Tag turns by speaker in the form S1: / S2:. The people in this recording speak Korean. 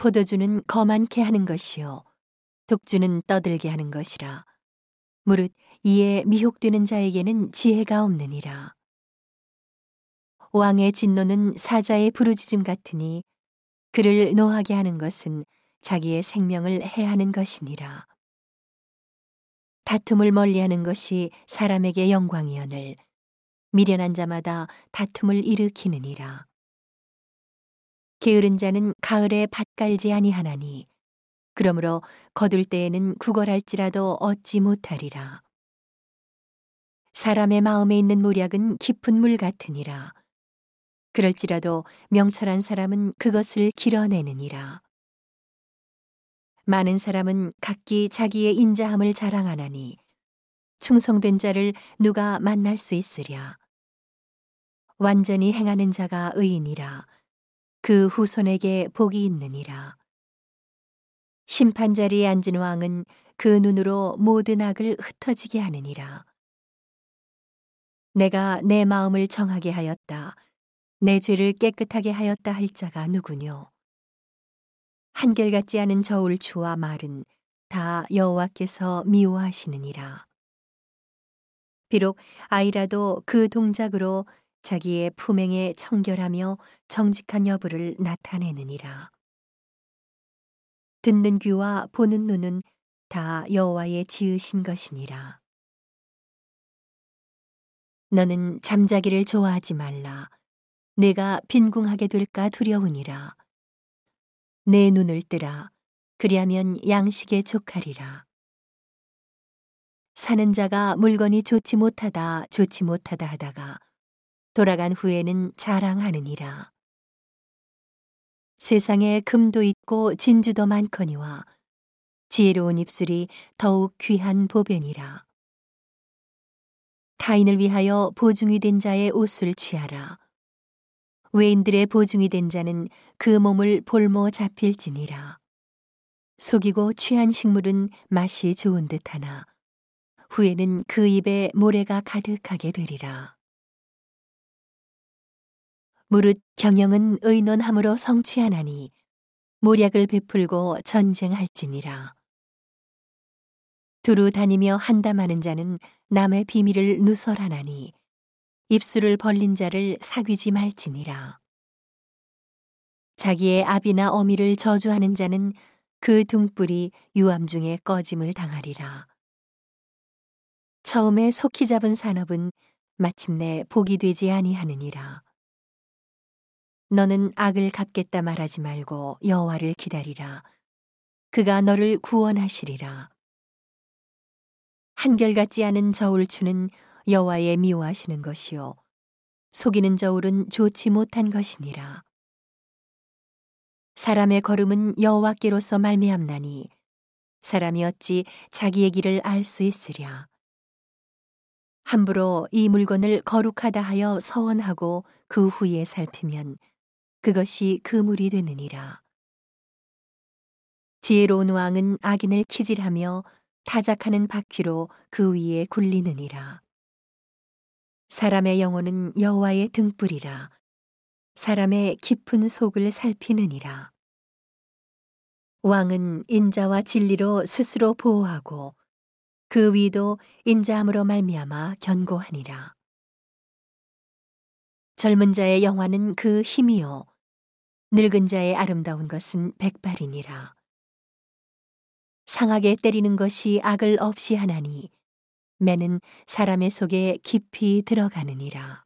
S1: 포도주는 거만케 하는 것이요. 독주는 떠들게 하는 것이라. 무릇 이에 미혹되는 자에게는 지혜가 없느니라. 왕의 진노는 사자의 부르짖음 같으니 그를 노하게 하는 것은 자기의 생명을 해하는 것이니라. 다툼을 멀리하는 것이 사람에게 영광이여늘 미련한 자마다 다툼을 일으키느니라 게으른 자는 가을에 밭 깔지 아니하나니 그러므로 거둘 때에는 구걸할지라도 얻지 못하리라. 사람의 마음에 있는 모략은 깊은 물 같으니라. 그럴지라도 명철한 사람은 그것을 길어내느니라. 많은 사람은 각기 자기의 인자함을 자랑하나니 충성된 자를 누가 만날 수 있으랴. 완전히 행하는 자가 의인이라. 그 후손에게 복이 있느니라. 심판 자리에 앉은 왕은 그 눈으로 모든 악을 흩어지게 하느니라. 내가 내 마음을 정하게 하였다. 내 죄를 깨끗하게 하였다 할 자가 누구뇨? 한결같지 않은 저울 추와 말은 다 여호와께서 미워하시느니라. 비록 아이라도 그 동작으로 자기의 품행에 청결하며 정직한 여부를 나타내느니라. 듣는 귀와 보는 눈은 다 여호와의 지으신 것이니라. 너는 잠자기를 좋아하지 말라. 내가 빈궁하게 될까 두려우니라. 내 눈을 뜨라. 그리하면 양식에 족하리라. 사는 자가 물건이 좋지 못하다, 좋지 못하다 하다가 돌아간 후에는 자랑하느니라. 세상에 금도 있고 진주도 많거니와 지혜로운 입술이 더욱 귀한 보변이라. 타인을 위하여 보증이 된 자의 옷을 취하라. 외인들의 보증이 된 자는 그 몸을 볼모 잡힐지니라. 속이고 취한 식물은 맛이 좋은 듯하나 후에는 그 입에 모래가 가득하게 되리라. 무릇 경영은 의논함으로 성취하나니 모략을 베풀고 전쟁할지니라. 두루 다니며 한담하는 자는 남의 비밀을 누설하나니 입술을 벌린 자를 사귀지 말지니라. 자기의 아비나 어미를 저주하는 자는 그 등불이 유암 중에 꺼짐을 당하리라. 처음에 속히 잡은 산업은 마침내 복이 되지 아니하느니라. 너는 악을 갚겠다 말하지 말고 여호와를 기다리라. 그가 너를 구원하시리라. 한결같지 않은 저울추는 여호와의 미워하시는 것이요 속이는 저울은 좋지 못한 것이니라. 사람의 걸음은 여호와께로서 말미암나니 사람이 어찌 자기의 길을 알 수 있으랴. 함부로 이 물건을 거룩하다 하여 서원하고 그 후에 살피면 그것이 그물이 되느니라. 지혜로운 왕은 악인을 키질하며 타작하는 바퀴로 그 위에 굴리느니라. 사람의 영혼은 여호와의 등불이라. 사람의 깊은 속을 살피느니라. 왕은 인자와 진리로 스스로 보호하고 그 위도 인자함으로 말미암아 견고하니라. 젊은 자의 영화는 그 힘이요 늙은 자의 아름다운 것은 백발이니라. 상하게 때리는 것이 악을 없이 하나니 매는 사람의 속에 깊이 들어가느니라.